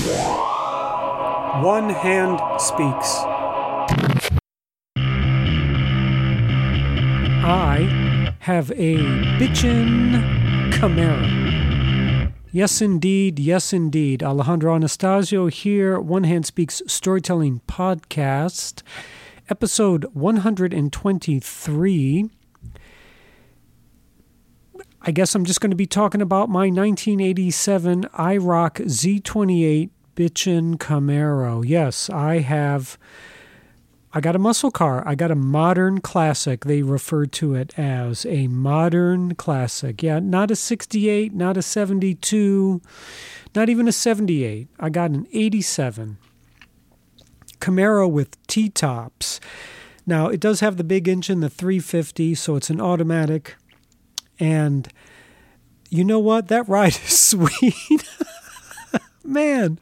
One Hand Speaks. I have a bitchin' Camaro. Yes, indeed. Yes, indeed. Alejandro Anastasio here, One Hand Speaks Storytelling Podcast, episode 123. I guess I'm just going to be talking about my 1987 IROC Z28 bitchin' Camaro. Yes, I have. I got a muscle car. I got a modern classic. They refer to it as a modern classic. Yeah, not a 68, not a 72, not even a 78. I got an 87 Camaro with T tops. Now, it does have the big engine, the 350, so it's an automatic. And you know what? That ride is sweet. Man,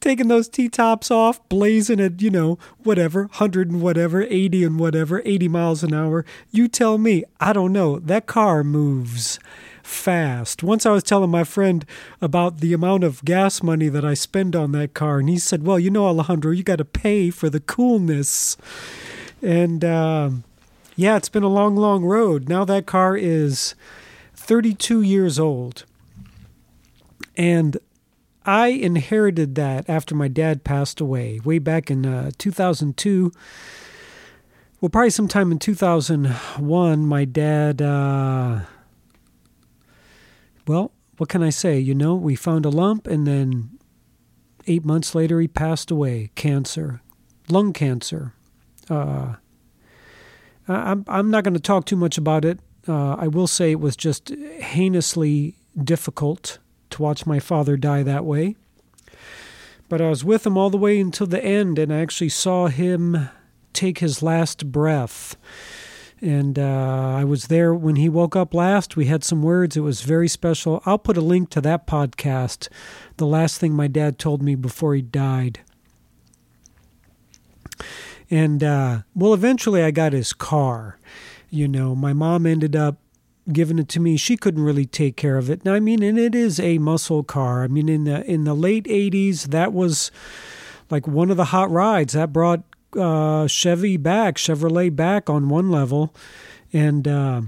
taking those T tops off, blazing at, you know, whatever, 100 and whatever, 80 and whatever, 80 miles an hour. You tell me. I don't know. That car moves fast. Once I was telling my friend about the amount of gas money that I spend on that car, and he said, Well, you know, Alejandro, you got to pay for the coolness. And uh, yeah, it's been a long, long road. Now that car is 32 years old. And I inherited that after my dad passed away, way back in uh, 2002. Well, probably sometime in 2001, my dad, uh, well, what can I say? You know, we found a lump, and then eight months later, he passed away. Cancer, lung cancer. Uh, I'm, I'm not going to talk too much about it. Uh, I will say it was just heinously difficult to watch my father die that way. But I was with him all the way until the end, and I actually saw him take his last breath. And uh, I was there when he woke up last. We had some words. It was very special. I'll put a link to that podcast, the last thing my dad told me before he died. And uh, well, eventually I got his car. You know, my mom ended up giving it to me. She couldn't really take care of it. Now, I mean, and it is a muscle car. I mean, in the in the late '80s, that was like one of the hot rides that brought uh, Chevy back, Chevrolet back on one level, and uh,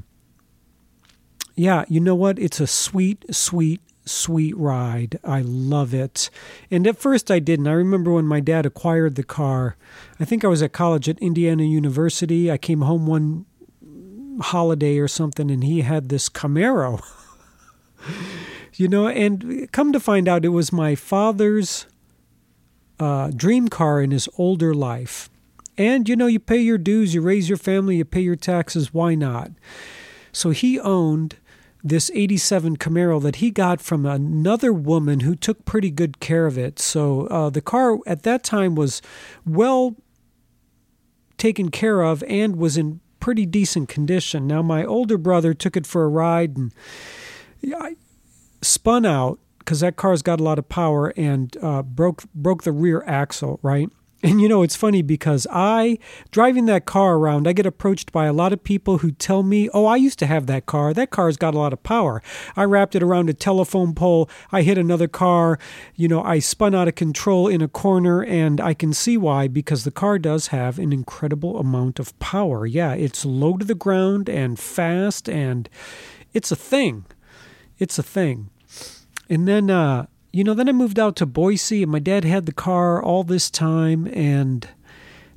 yeah, you know what? It's a sweet, sweet sweet ride. I love it. And at first I didn't. I remember when my dad acquired the car. I think I was at college at Indiana University. I came home one holiday or something and he had this Camaro. you know, and come to find out it was my father's uh, dream car in his older life. And you know, you pay your dues, you raise your family, you pay your taxes, why not? So he owned this 87 Camaro that he got from another woman who took pretty good care of it. So uh, the car at that time was well taken care of and was in pretty decent condition. Now, my older brother took it for a ride and I spun out because that car's got a lot of power and uh, broke broke the rear axle, right? And you know, it's funny because I, driving that car around, I get approached by a lot of people who tell me, Oh, I used to have that car. That car's got a lot of power. I wrapped it around a telephone pole. I hit another car. You know, I spun out of control in a corner, and I can see why because the car does have an incredible amount of power. Yeah, it's low to the ground and fast, and it's a thing. It's a thing. And then, uh, you know, then I moved out to Boise, and my dad had the car all this time, and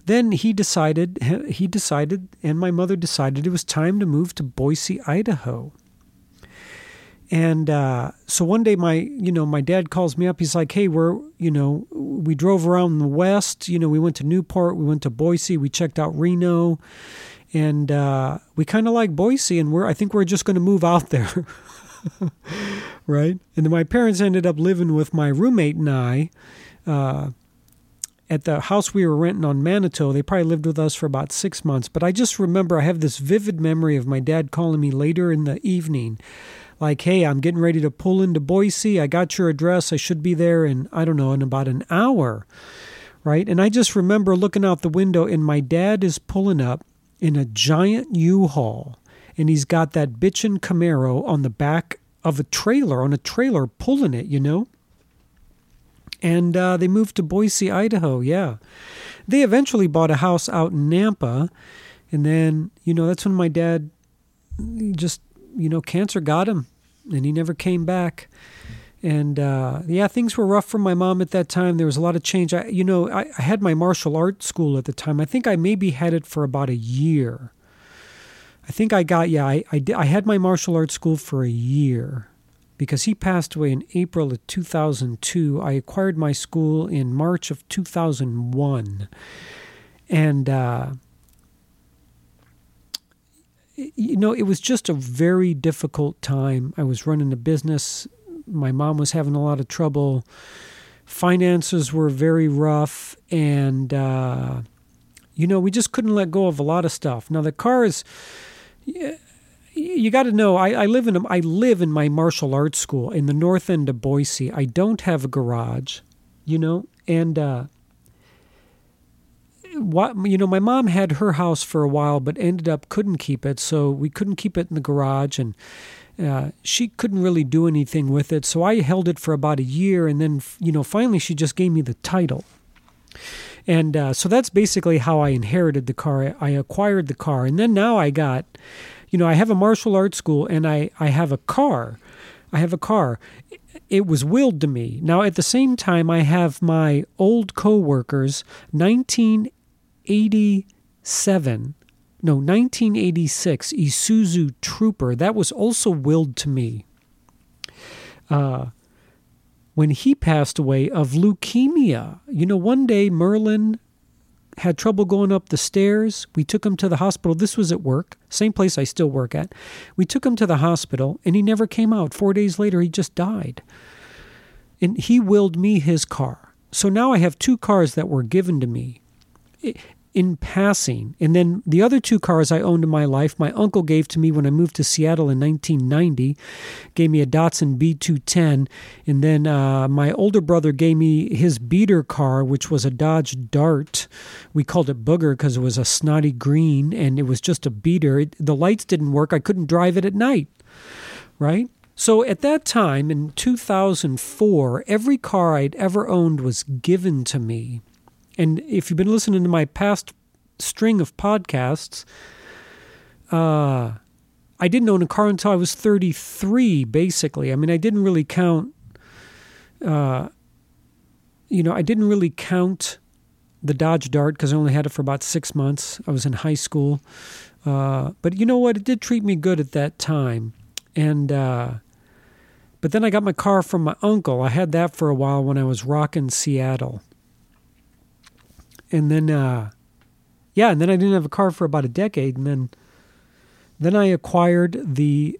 then he decided he decided, and my mother decided it was time to move to Boise, Idaho. And uh, so one day, my you know, my dad calls me up. He's like, "Hey, we're you know, we drove around the west. You know, we went to Newport, we went to Boise, we checked out Reno, and uh, we kind of like Boise, and we're I think we're just going to move out there." right? And then my parents ended up living with my roommate and I uh, at the house we were renting on Manitou. They probably lived with us for about six months. But I just remember I have this vivid memory of my dad calling me later in the evening, like, hey, I'm getting ready to pull into Boise. I got your address. I should be there in, I don't know, in about an hour. Right. And I just remember looking out the window and my dad is pulling up in a giant U Haul and he's got that bitchin' Camaro on the back of a trailer, on a trailer, pulling it, you know? and uh, they moved to Boise, Idaho. Yeah, they eventually bought a house out in Nampa, and then you know that's when my dad just you know cancer got him, and he never came back. And uh, yeah, things were rough for my mom at that time. There was a lot of change. I, you know, I, I had my martial arts school at the time. I think I maybe had it for about a year. I think I got yeah. I I, did, I had my martial arts school for a year because he passed away in April of 2002. I acquired my school in March of 2001. And, uh, you know, it was just a very difficult time. I was running a business. My mom was having a lot of trouble. Finances were very rough. And, uh, you know, we just couldn't let go of a lot of stuff. Now, the car is you got to know I, I, live in a, I live in my martial arts school in the north end of Boise. I don't have a garage, you know, and uh, what you know, my mom had her house for a while, but ended up couldn't keep it, so we couldn't keep it in the garage, and uh, she couldn't really do anything with it. So I held it for about a year, and then you know, finally she just gave me the title. And uh, so that's basically how I inherited the car. I acquired the car, and then now I got you know, I have a martial arts school and I, I have a car. I have a car. It was willed to me. Now, at the same time, I have my old coworkers, 1987, no, 1986 Isuzu Trooper. That was also willed to me. Uh, when he passed away of leukemia. You know, one day Merlin had trouble going up the stairs. We took him to the hospital. This was at work, same place I still work at. We took him to the hospital and he never came out. Four days later, he just died. And he willed me his car. So now I have two cars that were given to me in passing. And then the other two cars I owned in my life, my uncle gave to me when I moved to Seattle in 1990, gave me a Datsun B210. And then uh, my older brother gave me his beater car, which was a Dodge Dart. We called it Booger because it was a snotty green and it was just a beater. It, the lights didn't work. I couldn't drive it at night, right? So at that time in 2004, every car I'd ever owned was given to me. And if you've been listening to my past string of podcasts, uh, I didn't own a car until I was 33, basically. I mean, I didn't really count, uh, you know, I didn't really count the Dodge Dart because I only had it for about six months. I was in high school. Uh, but you know what? It did treat me good at that time. And, uh, but then I got my car from my uncle. I had that for a while when I was rocking Seattle and then uh, yeah, and then I didn't have a car for about a decade, and then then I acquired the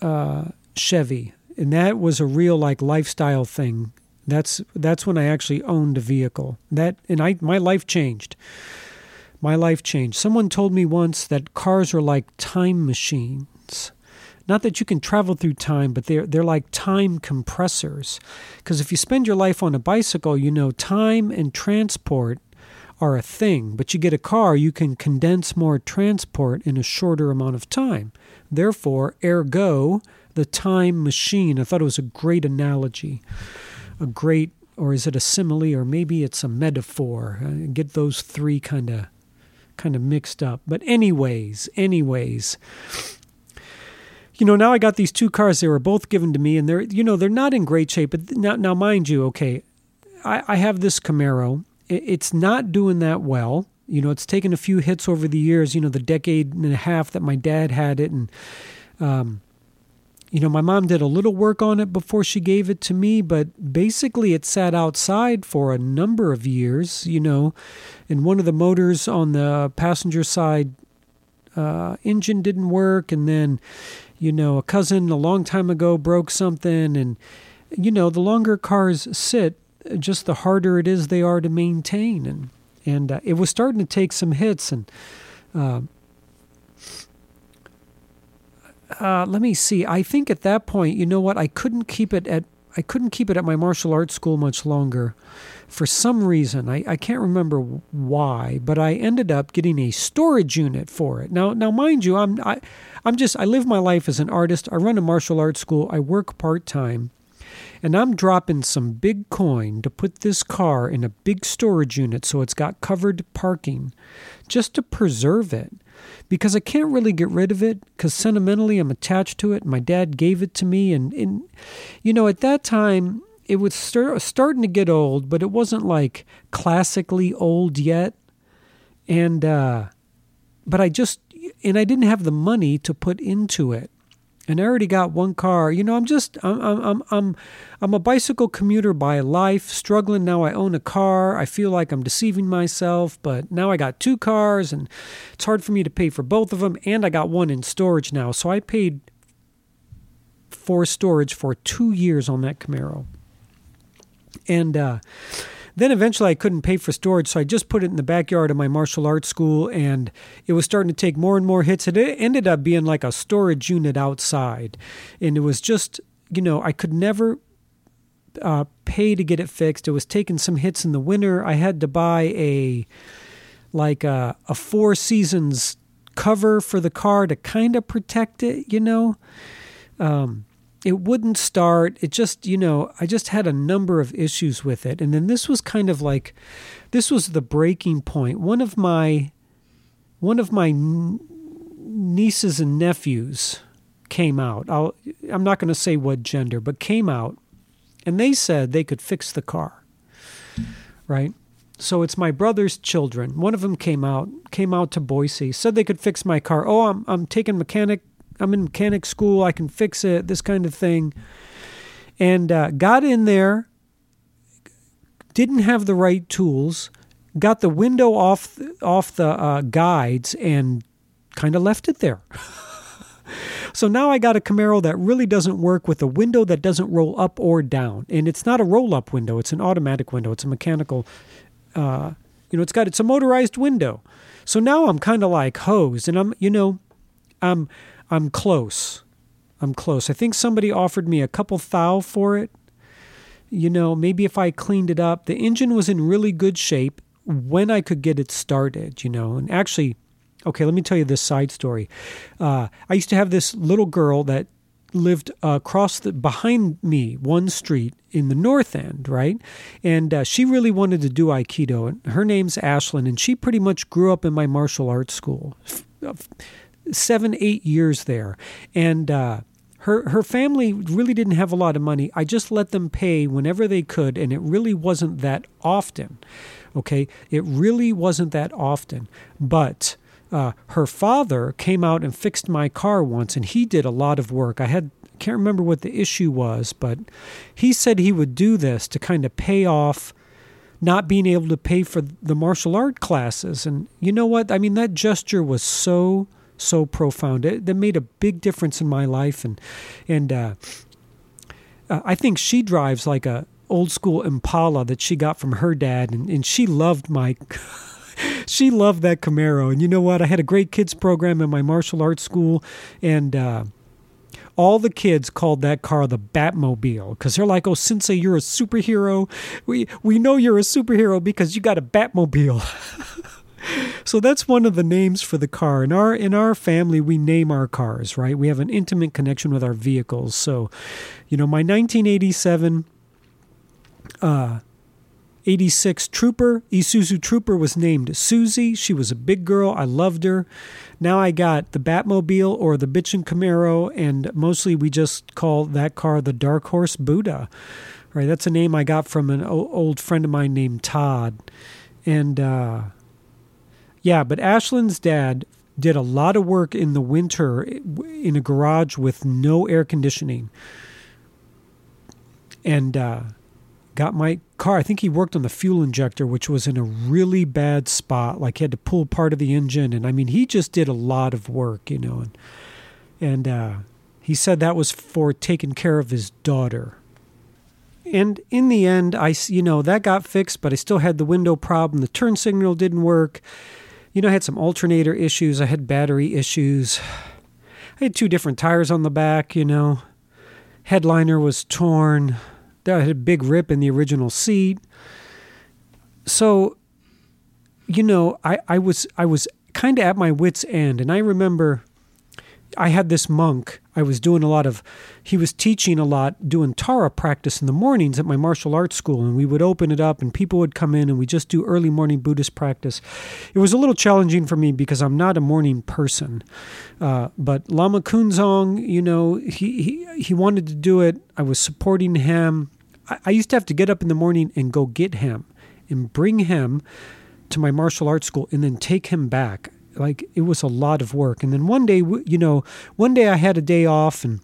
uh, Chevy, and that was a real like lifestyle thing. That's that's when I actually owned a vehicle. That and I my life changed. My life changed. Someone told me once that cars are like time machines. Not that you can travel through time, but they're they're like time compressors. Because if you spend your life on a bicycle, you know time and transport are a thing, but you get a car, you can condense more transport in a shorter amount of time. Therefore, ergo, the time machine. I thought it was a great analogy, a great, or is it a simile, or maybe it's a metaphor? I get those three kind of, kind of mixed up. But anyways, anyways, you know, now I got these two cars. They were both given to me, and they're, you know, they're not in great shape. But now, now mind you, okay, I, I have this Camaro it's not doing that well. You know, it's taken a few hits over the years. You know, the decade and a half that my dad had it, and um, you know, my mom did a little work on it before she gave it to me, but basically it sat outside for a number of years. You know, and one of the motors on the passenger side uh, engine didn't work, and then you know, a cousin a long time ago broke something, and you know, the longer cars sit, just the harder it is they are to maintain. And and uh, it was starting to take some hits. And uh, uh, let me see. I think at that point, you know what? I couldn't keep it at I couldn't keep it at my martial arts school much longer. For some reason, I, I can't remember why, but I ended up getting a storage unit for it. Now, now, mind you, I'm I, I'm just I live my life as an artist. I run a martial arts school. I work part time, And I'm dropping some big coin to put this car in a big storage unit so it's got covered parking just to preserve it because I can't really get rid of it because sentimentally I'm attached to it. My dad gave it to me. And, and you know, at that time, it was start, starting to get old, but it wasn't like classically old yet. And, uh, but I just, and I didn't have the money to put into it and I already got one car. You know, I'm just I'm I'm I'm I'm a bicycle commuter by life, struggling now I own a car. I feel like I'm deceiving myself, but now I got two cars and it's hard for me to pay for both of them and I got one in storage now. So I paid for storage for 2 years on that Camaro. And uh then eventually I couldn't pay for storage, so I just put it in the backyard of my martial arts school, and it was starting to take more and more hits. It ended up being like a storage unit outside, and it was just, you know, I could never uh, pay to get it fixed. It was taking some hits in the winter. I had to buy a like a, a four seasons cover for the car to kind of protect it, you know. Um, it wouldn't start. It just, you know, I just had a number of issues with it. And then this was kind of like this was the breaking point. One of my one of my nieces and nephews came out. I'll, I'm not going to say what gender, but came out and they said they could fix the car. Right? So it's my brother's children. One of them came out, came out to Boise, said they could fix my car. Oh, I'm I'm taking mechanic I'm in mechanic school. I can fix it. This kind of thing. And uh, got in there. Didn't have the right tools. Got the window off off the uh, guides and kind of left it there. so now I got a Camaro that really doesn't work with a window that doesn't roll up or down, and it's not a roll up window. It's an automatic window. It's a mechanical. Uh, you know, it's got it's a motorized window. So now I'm kind of like hosed, and I'm you know, I'm I'm close. I'm close. I think somebody offered me a couple thou for it. You know, maybe if I cleaned it up. The engine was in really good shape when I could get it started, you know. And actually, okay, let me tell you this side story. Uh, I used to have this little girl that lived uh, across the behind me one street in the north end right and uh, she really wanted to do aikido and her name's ashlyn and she pretty much grew up in my martial arts school seven, eight years there. And uh, her, her family really didn't have a lot of money. I just let them pay whenever they could, and it really wasn't that often. Okay? It really wasn't that often. But. Uh, her father came out and fixed my car once, and he did a lot of work. I had can't remember what the issue was, but he said he would do this to kind of pay off not being able to pay for the martial art classes. And you know what? I mean, that gesture was so so profound. It, that made a big difference in my life, and and uh, uh, I think she drives like a old school Impala that she got from her dad, and, and she loved my. she loved that Camaro, and you know what? I had a great kids program in my martial arts school, and. Uh, all the kids called that car the Batmobile because they're like, "Oh, Sensei, you're a superhero. We we know you're a superhero because you got a Batmobile." so that's one of the names for the car. In our in our family, we name our cars, right? We have an intimate connection with our vehicles. So, you know, my 1987 uh 86 Trooper, Isuzu Trooper was named Susie. She was a big girl. I loved her. Now I got the Batmobile or the Bitchin' Camaro, and mostly we just call that car the Dark Horse Buddha. Right, that's a name I got from an old friend of mine named Todd. And uh, yeah, but Ashlyn's dad did a lot of work in the winter in a garage with no air conditioning. And uh, got my car. I think he worked on the fuel injector, which was in a really bad spot. Like he had to pull part of the engine. And I mean, he just did a lot of work, you know. And, and uh, he said that was for taking care of his daughter. And in the end, I, you know, that got fixed, but I still had the window problem. The turn signal didn't work you know, I had some alternator issues, I had battery issues. I had two different tires on the back, you know. Headliner was torn. I had a big rip in the original seat. So, you know, I, I was I was kind of at my wits' end, and I remember I had this monk. I was doing a lot of, he was teaching a lot, doing Tara practice in the mornings at my martial arts school. And we would open it up and people would come in and we just do early morning Buddhist practice. It was a little challenging for me because I'm not a morning person. Uh, but Lama Kunzong, you know, he, he, he wanted to do it. I was supporting him. I, I used to have to get up in the morning and go get him and bring him to my martial arts school and then take him back like it was a lot of work. And then one day, you know, one day I had a day off and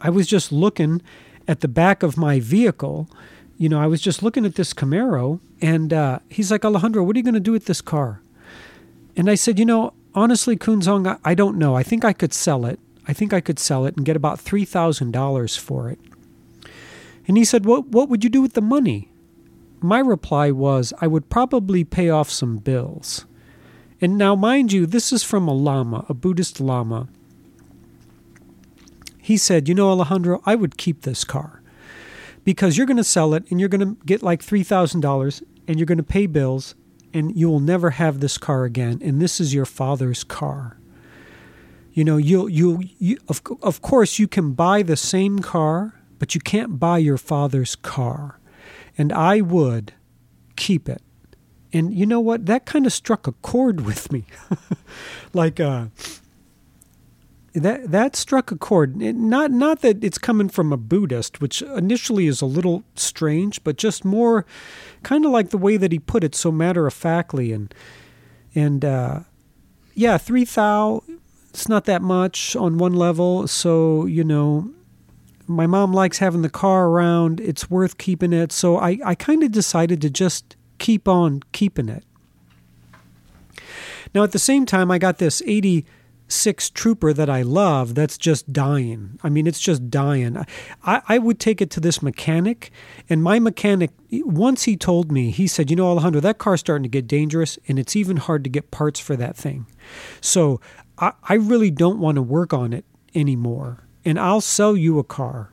I was just looking at the back of my vehicle. You know, I was just looking at this Camaro and uh, he's like, Alejandro, what are you going to do with this car? And I said, you know, honestly, Kunzong, I, I don't know. I think I could sell it. I think I could sell it and get about $3,000 for it. And he said, what, what would you do with the money? My reply was, I would probably pay off some bills. And now, mind you, this is from a Lama, a Buddhist Lama. He said, You know, Alejandro, I would keep this car because you're going to sell it and you're going to get like $3,000 and you're going to pay bills and you will never have this car again. And this is your father's car. You know, you'll, you'll, you of, of course, you can buy the same car, but you can't buy your father's car. And I would keep it and you know what? That kind of struck a chord with me. like uh, that that struck a chord. Not not that it's coming from a Buddhist, which initially is a little strange, but just more kind of like the way that he put it, so matter of factly and and uh, yeah, three thou. It's not that much on one level, so you know. My mom likes having the car around. It's worth keeping it. So I, I kind of decided to just keep on keeping it. Now, at the same time, I got this 86 Trooper that I love that's just dying. I mean, it's just dying. I, I would take it to this mechanic, and my mechanic, once he told me, he said, You know, Alejandro, that car's starting to get dangerous, and it's even hard to get parts for that thing. So I, I really don't want to work on it anymore. And I'll sell you a car.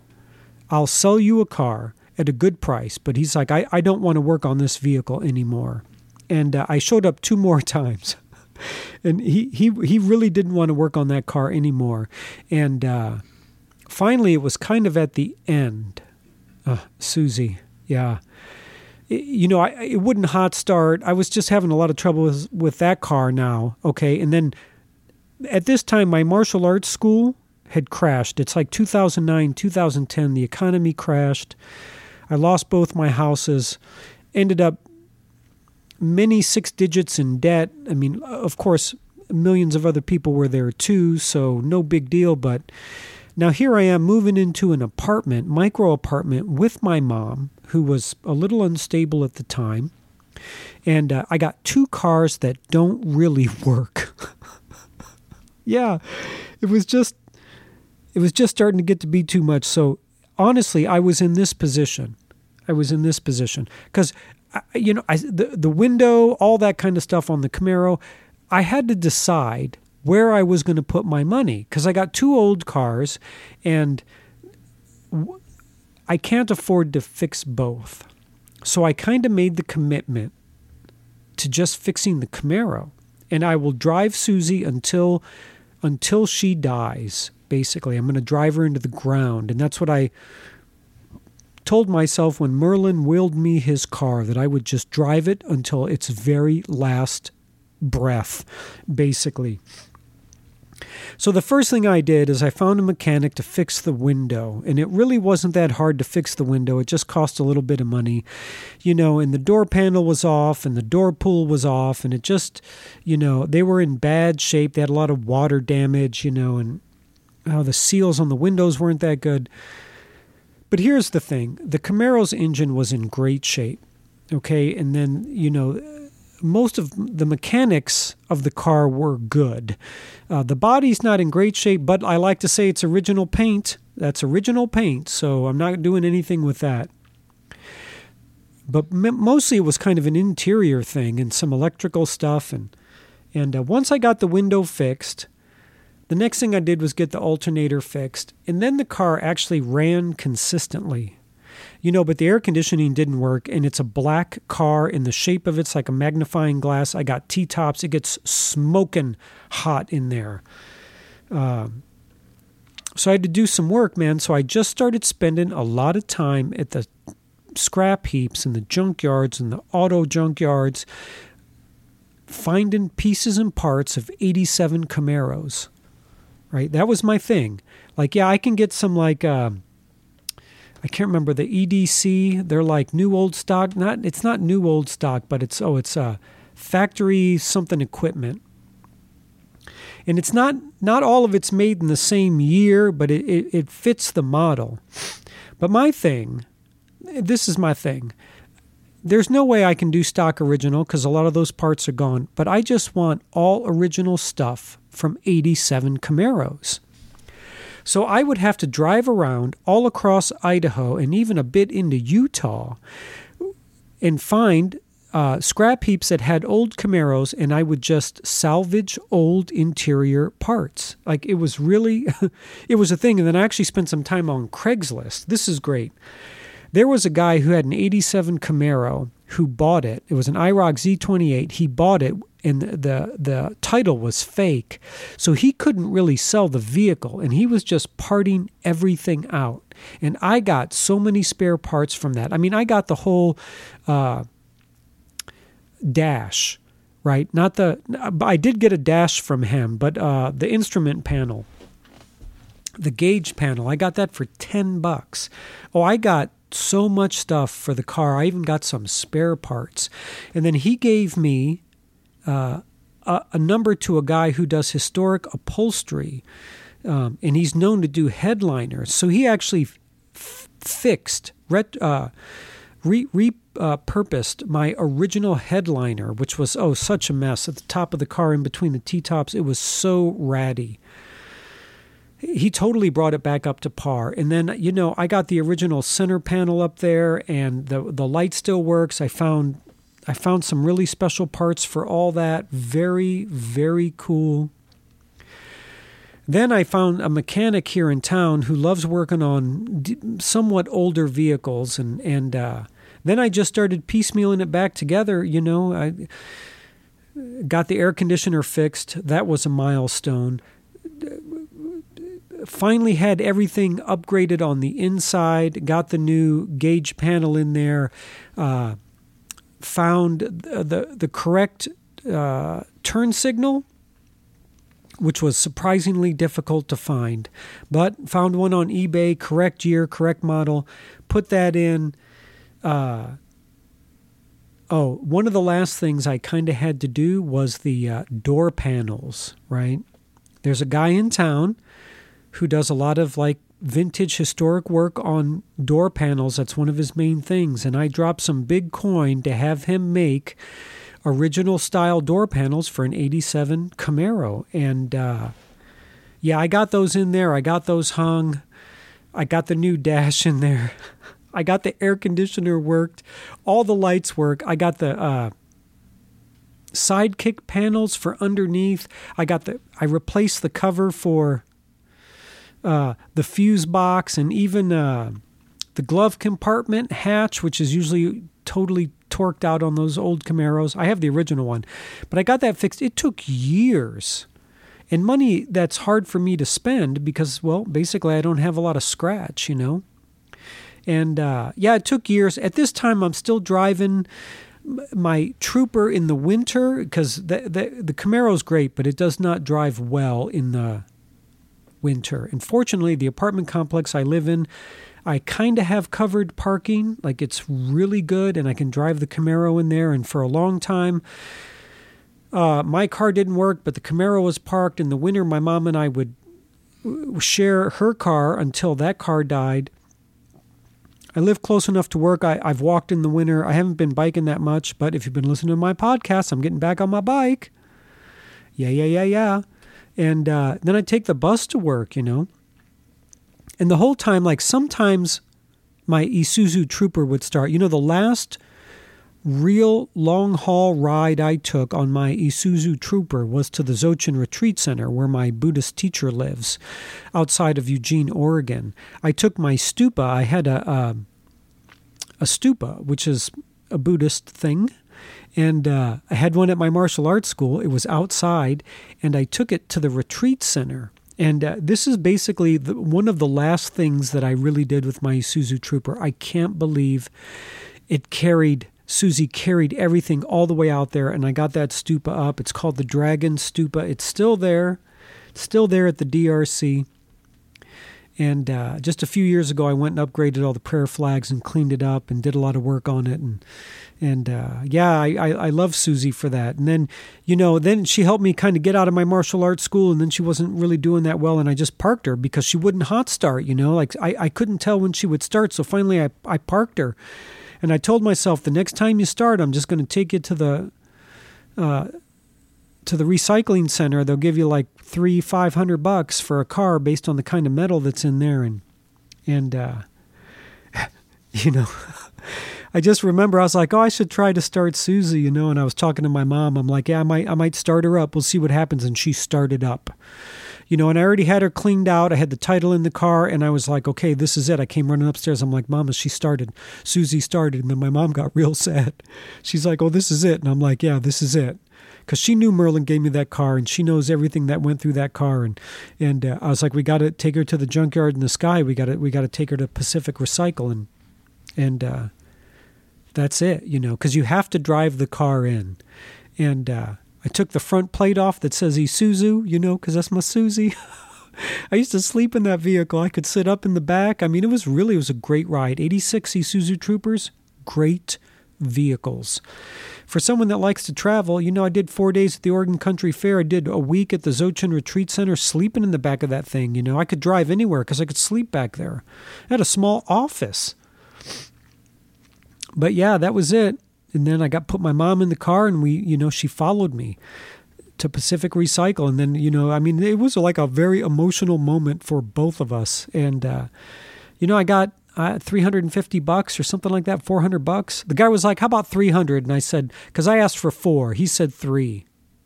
I'll sell you a car at a good price. But he's like, I, I don't want to work on this vehicle anymore. And uh, I showed up two more times. and he, he, he really didn't want to work on that car anymore. And uh, finally, it was kind of at the end. Uh, Susie, yeah. You know, I, it wouldn't hot start. I was just having a lot of trouble with, with that car now. Okay. And then at this time, my martial arts school had crashed. It's like 2009, 2010. The economy crashed. I lost both my houses, ended up many six digits in debt. I mean, of course, millions of other people were there too, so no big deal. But now here I am moving into an apartment, micro apartment, with my mom, who was a little unstable at the time. And uh, I got two cars that don't really work. yeah, it was just it was just starting to get to be too much. So honestly, I was in this position. I was in this position because, you know, I, the the window, all that kind of stuff on the Camaro. I had to decide where I was going to put my money because I got two old cars, and I can't afford to fix both. So I kind of made the commitment to just fixing the Camaro, and I will drive Susie until until she dies basically. I'm going to drive her into the ground. And that's what I told myself when Merlin willed me his car that I would just drive it until its very last breath, basically. So the first thing I did is I found a mechanic to fix the window, and it really wasn't that hard to fix the window. It just cost a little bit of money, you know, and the door panel was off and the door pull was off and it just, you know, they were in bad shape. They had a lot of water damage, you know, and how the seals on the windows weren't that good. But here's the thing the Camaro's engine was in great shape. Okay. And then, you know, most of the mechanics of the car were good. Uh, the body's not in great shape, but I like to say it's original paint. That's original paint. So I'm not doing anything with that. But mostly it was kind of an interior thing and some electrical stuff. And, and uh, once I got the window fixed, the next thing I did was get the alternator fixed, and then the car actually ran consistently. You know, but the air conditioning didn't work, and it's a black car, and the shape of it's like a magnifying glass. I got T tops, it gets smoking hot in there. Uh, so I had to do some work, man. So I just started spending a lot of time at the scrap heaps and the junkyards and the auto junkyards finding pieces and parts of 87 Camaros. Right? That was my thing. Like, yeah, I can get some like uh, I can't remember the EDC. They're like new old stock. Not it's not new old stock, but it's oh it's a uh, factory something equipment. And it's not not all of it's made in the same year, but it, it, it fits the model. But my thing, this is my thing. There's no way I can do stock original because a lot of those parts are gone. But I just want all original stuff from 87 Camaros. So I would have to drive around all across Idaho and even a bit into Utah and find uh, scrap heaps that had old Camaros, and I would just salvage old interior parts. Like it was really, it was a thing. And then I actually spent some time on Craigslist. This is great. There was a guy who had an 87 Camaro who bought it. It was an IROC Z28. He bought it and the the title was fake. So he couldn't really sell the vehicle and he was just parting everything out. And I got so many spare parts from that. I mean, I got the whole uh, dash, right? Not the I did get a dash from him, but uh, the instrument panel the gauge panel. I got that for 10 bucks. Oh, I got so much stuff for the car. I even got some spare parts. And then he gave me uh, a, number to a guy who does historic upholstery, um, and he's known to do headliners. So he actually f- fixed, ret, uh, re, repurposed my original headliner, which was oh such a mess at the top of the car in between the T tops. It was so ratty he totally brought it back up to par. And then, you know, I got the original center panel up there and the the light still works. I found I found some really special parts for all that. Very, very cool. Then I found a mechanic here in town who loves working on somewhat older vehicles, and and uh, then I just started piecemealing it back together. You know, I got the air conditioner fixed. That was a milestone. Finally had everything upgraded on the inside. Got the new gauge panel in there. Uh, found the the correct uh, turn signal, which was surprisingly difficult to find, but found one on eBay, correct year, correct model, put that in. Uh, oh, one of the last things I kind of had to do was the uh, door panels, right? There's a guy in town who does a lot of like vintage historic work on door panels. That's one of his main things. And I dropped some big coin to have him make original style door panels for an 87 Camaro. And uh, yeah, I got those in there. I got those hung. I got the new dash in there. I got the air conditioner worked. All the lights work. I got the uh, sidekick panels for underneath. I got the I replaced the cover for uh, the fuse box, and even uh, the glove compartment hatch, which is usually totally torqued out on those old Camaros. I have the original one, but I got that fixed. It took years and money that's hard for me to spend because, well, basically I don't have a lot of scratch, you know. And uh, yeah, it took years. At this time, I'm still driving my Trooper in the winter because the, the the Camaro's great, but it does not drive well in the winter. And fortunately, the apartment complex I live in, I kind of have covered parking. Like it's really good, and I can drive the Camaro in there. And for a long time, uh, my car didn't work, but the Camaro was parked. In the winter, my mom and I would share her car until that car died. I live close enough to work. I, have walked in the winter. I haven't been biking that much, but if you've been listening to my podcast, I'm getting back on my bike. Yeah, yeah, yeah, yeah. And uh, then I'd take the bus to work, you know. And the whole time, like sometimes my Isuzu Trooper would start. You know, the last real long haul ride I took on my Isuzu Trooper was to the Dzogchen Retreat Center, where my Buddhist teacher lives, outside of Eugene, Oregon. I took my stupa. I had a a, a stupa, which is a Buddhist thing, and uh, I had one at my martial arts school. It was outside, and I took it to the retreat center. And uh, this is basically the, one of the last things that I really did with my Isuzu Trooper. I can't believe it carried Susie carried everything all the way out there, and I got that stupa up. It's called the Dragon Stupa. It's still there, still there at the DRC. And uh, just a few years ago, I went and upgraded all the prayer flags and cleaned it up and did a lot of work on it. And and uh, yeah, I, I, I love Susie for that. And then you know, then she helped me kind of get out of my martial arts school. And then she wasn't really doing that well, and I just parked her because she wouldn't hot start. You know, like I, I couldn't tell when she would start. So finally, I I parked her, and I told myself the next time you start, I'm just going to take you to the. Uh, to the recycling center, they'll give you like three, five hundred bucks for a car based on the kind of metal that's in there, and and uh, you know, I just remember I was like, oh, I should try to start Susie, you know, and I was talking to my mom. I'm like, yeah, I might, I might start her up. We'll see what happens, and she started up. You know, and I already had her cleaned out. I had the title in the car, and I was like, okay, this is it. I came running upstairs. I'm like, Mama, she started. Susie started. And then my mom got real sad. She's like, oh, this is it. And I'm like, yeah, this is it because she knew Merlin gave me that car and she knows everything that went through that car and and uh, I was like we got to take her to the junkyard in the sky we got to we got to take her to Pacific Recycle and and uh, that's it you know because you have to drive the car in and uh, I took the front plate off that says Isuzu you know because that's my Susie. I used to sleep in that vehicle. I could sit up in the back. I mean, it was really it was a great ride. 86 Isuzu Troopers, great vehicles for someone that likes to travel, you know, I did four days at the Oregon Country Fair. I did a week at the Dzogchen Retreat Center, sleeping in the back of that thing. You know, I could drive anywhere because I could sleep back there. I had a small office. But yeah, that was it. And then I got put my mom in the car, and we, you know, she followed me to Pacific Recycle, and then you know, I mean, it was like a very emotional moment for both of us. And uh, you know, I got uh, 350 bucks or something like that, 400 bucks. The guy was like, How about 300? And I said, Because I asked for four. He said three.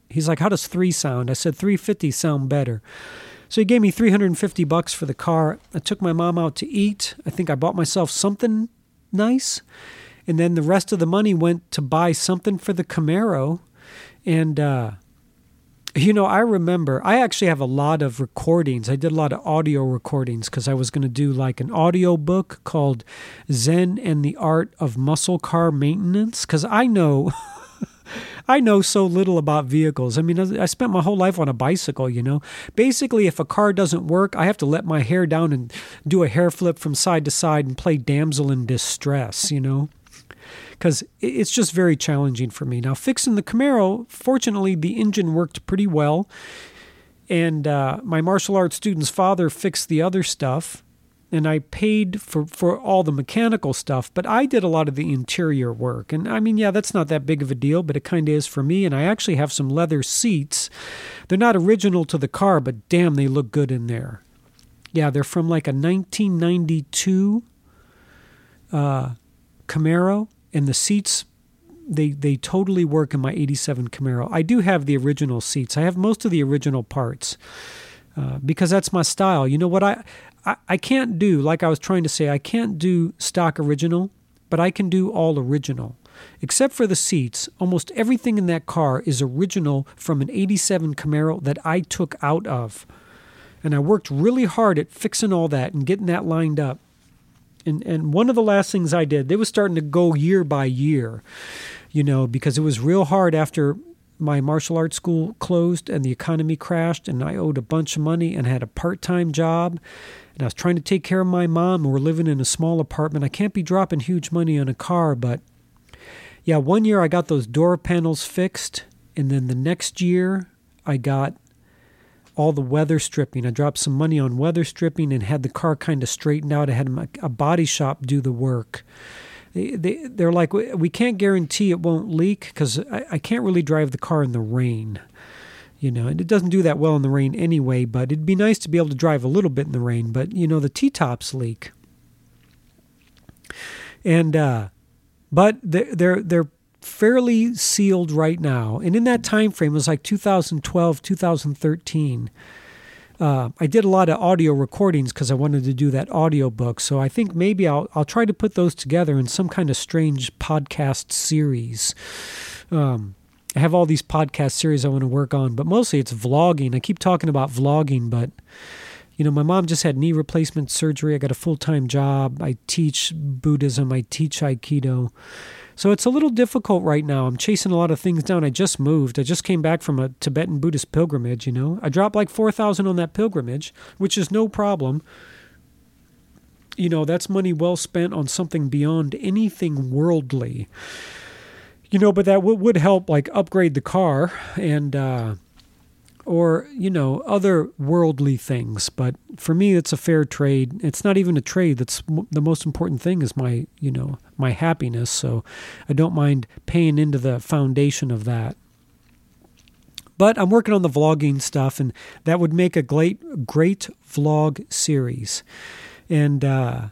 He's like, How does three sound? I said, 350 sound better. So he gave me 350 bucks for the car. I took my mom out to eat. I think I bought myself something nice. And then the rest of the money went to buy something for the Camaro. And, uh, you know, I remember I actually have a lot of recordings. I did a lot of audio recordings because I was going to do like an audio book called Zen and the Art of Muscle Car Maintenance because I know. I know so little about vehicles. I mean, I spent my whole life on a bicycle, you know. Basically, if a car doesn't work, I have to let my hair down and do a hair flip from side to side and play damsel in distress, you know because it's just very challenging for me. Now, fixing the Camaro, fortunately, the engine worked pretty well. And uh, my martial arts student's father fixed the other stuff. And I paid for, for all the mechanical stuff, but I did a lot of the interior work. And I mean, yeah, that's not that big of a deal, but it kind of is for me. And I actually have some leather seats. They're not original to the car, but damn, they look good in there. Yeah, they're from like a 1992 uh, Camaro and the seats they they totally work in my 87 Camaro. I do have the original seats. I have most of the original parts. Uh, because that's my style. You know what I, I I can't do like I was trying to say I can't do stock original, but I can do all original. Except for the seats, almost everything in that car is original from an 87 Camaro that I took out of. And I worked really hard at fixing all that and getting that lined up and and one of the last things I did, they was starting to go year by year, you know, because it was real hard after my martial arts school closed and the economy crashed and I owed a bunch of money and had a part-time job and I was trying to take care of my mom and we're living in a small apartment. I can't be dropping huge money on a car, but yeah, one year I got those door panels fixed and then the next year I got all the weather stripping. I dropped some money on weather stripping and had the car kind of straightened out. I had a body shop do the work. They, they, they're like, we can't guarantee it won't leak because I, I can't really drive the car in the rain. You know, and it doesn't do that well in the rain anyway, but it'd be nice to be able to drive a little bit in the rain. But, you know, the T tops leak. And, uh, but they're, they're, they're fairly sealed right now. And in that time frame, it was like 2012, 2013. Uh, I did a lot of audio recordings because I wanted to do that audio book. So I think maybe I'll I'll try to put those together in some kind of strange podcast series. Um, I have all these podcast series I want to work on, but mostly it's vlogging. I keep talking about vlogging, but you know, my mom just had knee replacement surgery. I got a full time job. I teach Buddhism. I teach Aikido. So it's a little difficult right now. I'm chasing a lot of things down. I just moved. I just came back from a Tibetan Buddhist pilgrimage, you know. I dropped like 4000 on that pilgrimage, which is no problem. You know, that's money well spent on something beyond anything worldly you know, but that w- would help like upgrade the car and, uh, or, you know, other worldly things. But for me, it's a fair trade. It's not even a trade. That's the most important thing is my, you know, my happiness. So I don't mind paying into the foundation of that. But I'm working on the vlogging stuff, and that would make a great, great vlog series. And uh,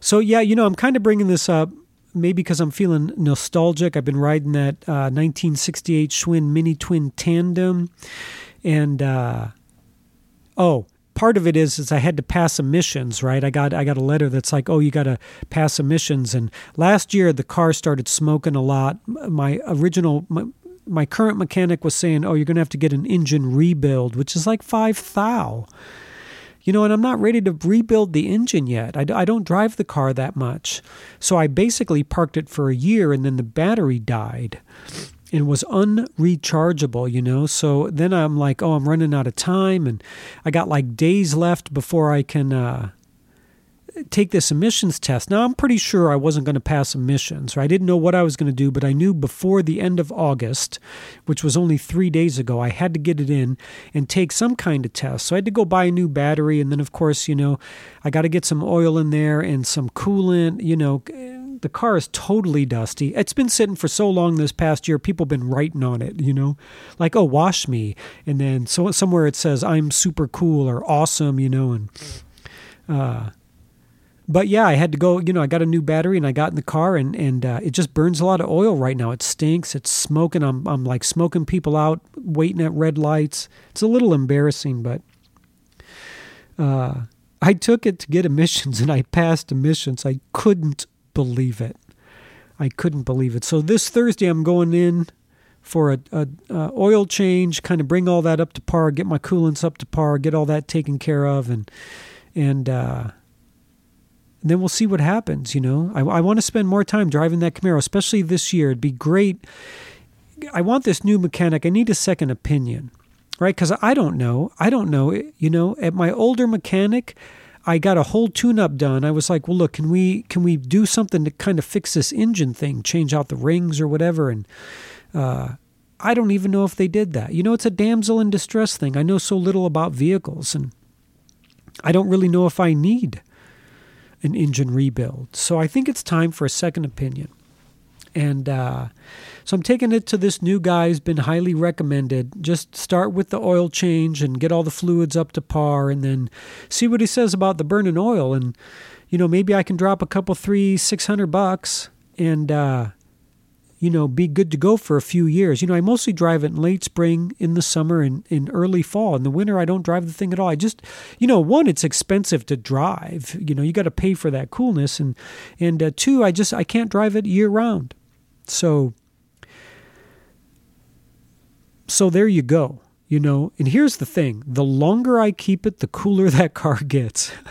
so, yeah, you know, I'm kind of bringing this up maybe because I'm feeling nostalgic. I've been riding that uh, 1968 Schwinn Mini Twin Tandem, and uh, oh, part of it is is I had to pass emissions. Right, I got I got a letter that's like, oh, you got to pass emissions. And last year the car started smoking a lot. My original. My, my current mechanic was saying, "Oh, you're going to have to get an engine rebuild, which is like five thou." you know, and I'm not ready to rebuild the engine yet. I, I don't drive the car that much. So I basically parked it for a year and then the battery died and was unrechargeable, you know. So then I'm like, oh, I'm running out of time and I got like days left before I can uh, take this emissions test. Now, I'm pretty sure I wasn't going to pass emissions. Or I didn't know what I was going to do, but I knew before the end of August, which was only three days ago, I had to get it in and take some kind of test. So I had to go buy a new battery. And then, of course, you know, I got to get some oil in there and some coolant. You know, the car is totally dusty. It's been sitting for so long this past year. People have been writing on it, you know, like, oh, wash me. And then so somewhere it says, I'm super cool or awesome, you know, and, uh, but yeah, I had to go. You know, I got a new battery and I got in the car and and uh, it just burns a lot of oil right now. It stinks. It's smoking. I'm I'm like smoking people out, waiting at red lights. It's a little embarrassing, but uh, I took it to get emissions and I passed emissions. I couldn't believe it. I couldn't believe it. So this Thursday, I'm going in for a, a, a oil change, kind of bring all that up to par, get my coolants up to par, get all that taken care of, and and. Uh, and then we'll see what happens. You know, I, I want to spend more time driving that Camaro, especially this year. It'd be great. I want this new mechanic. I need a second opinion, right? Because I don't know. I don't know. You know, at my older mechanic, I got a whole tune-up done. I was like, well, look, can we can we do something to kind of fix this engine thing, change out the rings or whatever? And uh, I don't even know if they did that. You know, it's a damsel in distress thing. I know so little about vehicles, and I don't really know if I need an engine rebuild. So I think it's time for a second opinion. And uh, so I'm taking it to this new guy who's been highly recommended. Just start with the oil change and get all the fluids up to par and then see what he says about the burning oil. And, you know, maybe I can drop a couple, three, six hundred bucks and uh, you know, be good to go for a few years. You know, I mostly drive it in late spring, in the summer, and in early fall. In the winter, I don't drive the thing at all. I just, you know, one, it's expensive to drive. You know, you got to pay for that coolness, and and uh, two, I just I can't drive it year round. So, so there you go you know? And here's the thing the longer i keep it the cooler that car gets.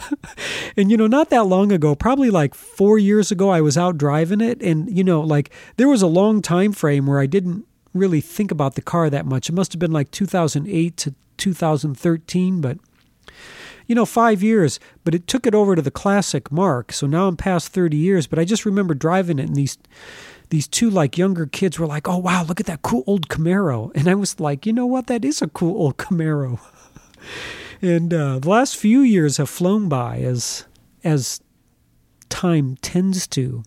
And you know not that long ago probably like 4 years ago i was out driving it and you know like there was a long time frame where i didn't really think about the car that much. It must have been like 2008 to 2013 but you know 5 years but it took it over to the classic mark. So now i'm past 30 years but i just remember driving it in these these two like younger kids were like, "Oh wow, look at that cool old Camaro," and I was like, "You know what? That is a cool old Camaro." and uh, the last few years have flown by as as time tends to.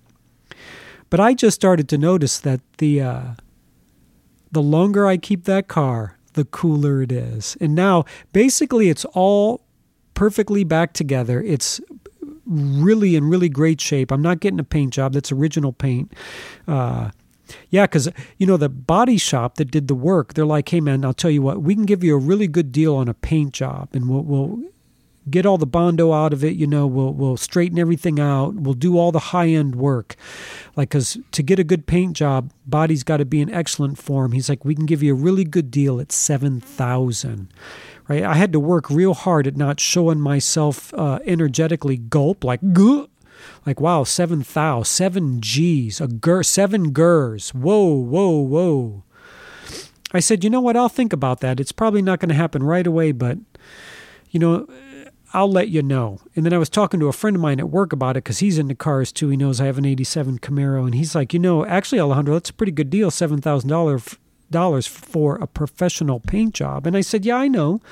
But I just started to notice that the uh, the longer I keep that car, the cooler it is. And now, basically, it's all perfectly back together. It's really in really great shape. I'm not getting a paint job. That's original paint. Uh, yeah, because you know the body shop that did the work, they're like, "Hey man, I'll tell you what, we can give you a really good deal on a paint job, and we'll, we'll get all the bondo out of it. You know, we'll we'll straighten everything out. We'll do all the high end work. Like, cause to get a good paint job, body's got to be in excellent form. He's like, we can give you a really good deal at seven thousand. Right? I had to work real hard at not showing myself uh, energetically gulp like Guh! like wow seven thou seven g's a gur seven gurs whoa whoa whoa I said, you know what? I'll think about that. It's probably not going to happen right away, but, you know, I'll let you know. And then I was talking to a friend of mine at work about it because he's into cars too. He knows I have an 87 Camaro. And he's like, you know, actually, Alejandro, that's a pretty good deal $7,000 dollars for a professional paint job. And I said, "Yeah, I know,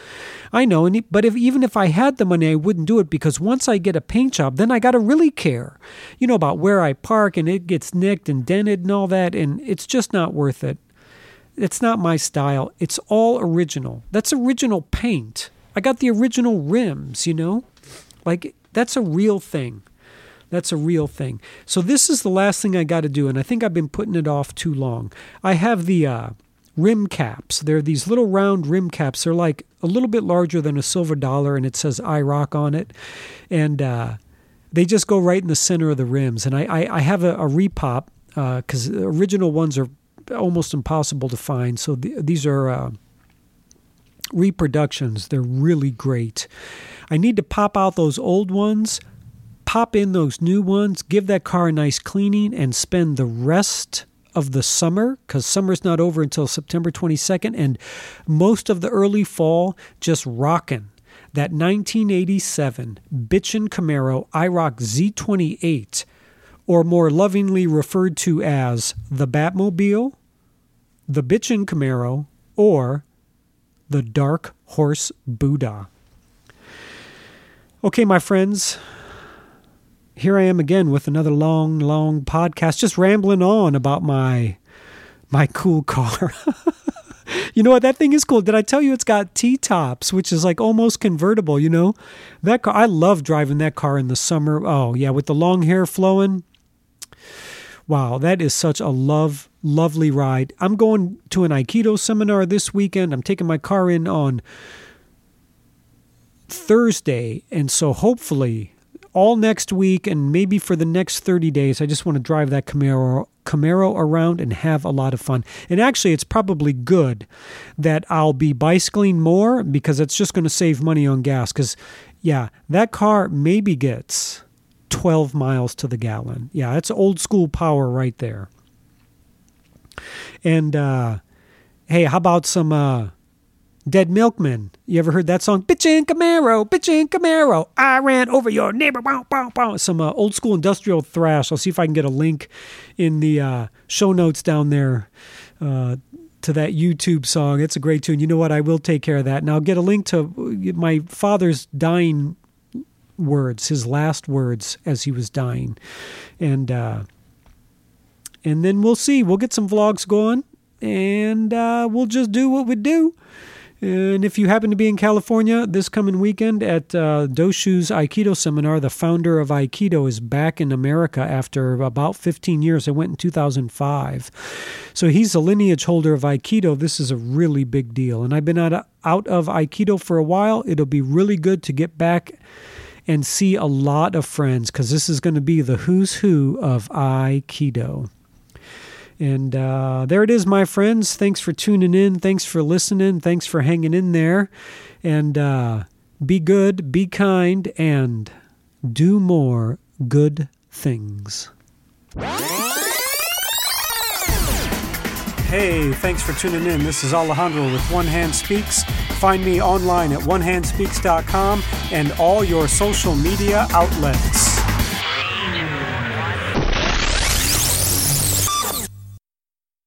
I know." And he, but if even if I had the money, I wouldn't do it because once I get a paint job, then I got to really care, you know, about where I park and it gets nicked and dented and all that, and it's just not worth it. It's not my style. It's all original. That's original paint. I got the original rims, you know? Like, that's a real thing. That's a real thing. So, this is the last thing I got to do, and I think I've been putting it off too long. I have the uh, rim caps. They're these little round rim caps. They're like a little bit larger than a silver dollar, and it says IROC on it. And uh, they just go right in the center of the rims. And I, I, I have a, a repop because uh, the original ones are almost impossible to find. So th- these are uh, reproductions. They're really great. I need to pop out those old ones, pop in those new ones, give that car a nice cleaning, and spend the rest of the summer because summer's not over until September 22nd, and most of the early fall just rocking that 1987 Bitchin' Camaro IROC Z28 or more lovingly referred to as the Batmobile, the Bitchin' Camaro, or the Dark Horse Buddha. Okay, my friends, here I am again with another long, long podcast, just rambling on about my my cool car. you know what? That thing is cool. Did I tell you it's got T tops, which is like almost convertible? You know, that car. I love driving that car in the summer. Oh yeah, with the long hair flowing. Wow, that is such a love, lovely ride. I'm going to an Aikido seminar this weekend. I'm taking my car in on Thursday, and so hopefully all next week and maybe for the next 30 days, I just want to drive that Camaro Camaro around and have a lot of fun. And actually, it's probably good that I'll be bicycling more because it's just going to save money on gas. Because, yeah, that car maybe gets 12 miles to the gallon. Yeah, that's old school power right there. And uh, hey, how about some uh, Dead Milkmen. You ever heard that song? Bitchin' Camaro, bitchin' Camaro, I ran over your neighbor. Bow, bow, bow. Some uh, old school industrial thrash. I'll see if I can get a link in the uh, show notes down there uh, to that YouTube song. It's a great tune. You know what? I will take care of that. And I'll get a link to my father's dying words, his last words as he was dying, and uh, and then we'll see. We'll get some vlogs going, and uh, we'll just do what we do. And if you happen to be in California this coming weekend at uh, Doshu's Aikido seminar, the founder of Aikido is back in America after about 15 years. I went in 2005. So he's a lineage holder of Aikido. This is a really big deal. And I've been out, out of Aikido for a while. It'll be really good to get back and see a lot of friends because this is going to be the who's who of Aikido. And uh, there it is, my friends. Thanks for tuning in. Thanks for listening. Thanks for hanging in there. And uh, be good, be kind, and do more good things. Hey, thanks for tuning in. This is Alejandro with One Hand Speaks. Find me online at onehandspeaks.com and all your social media outlets.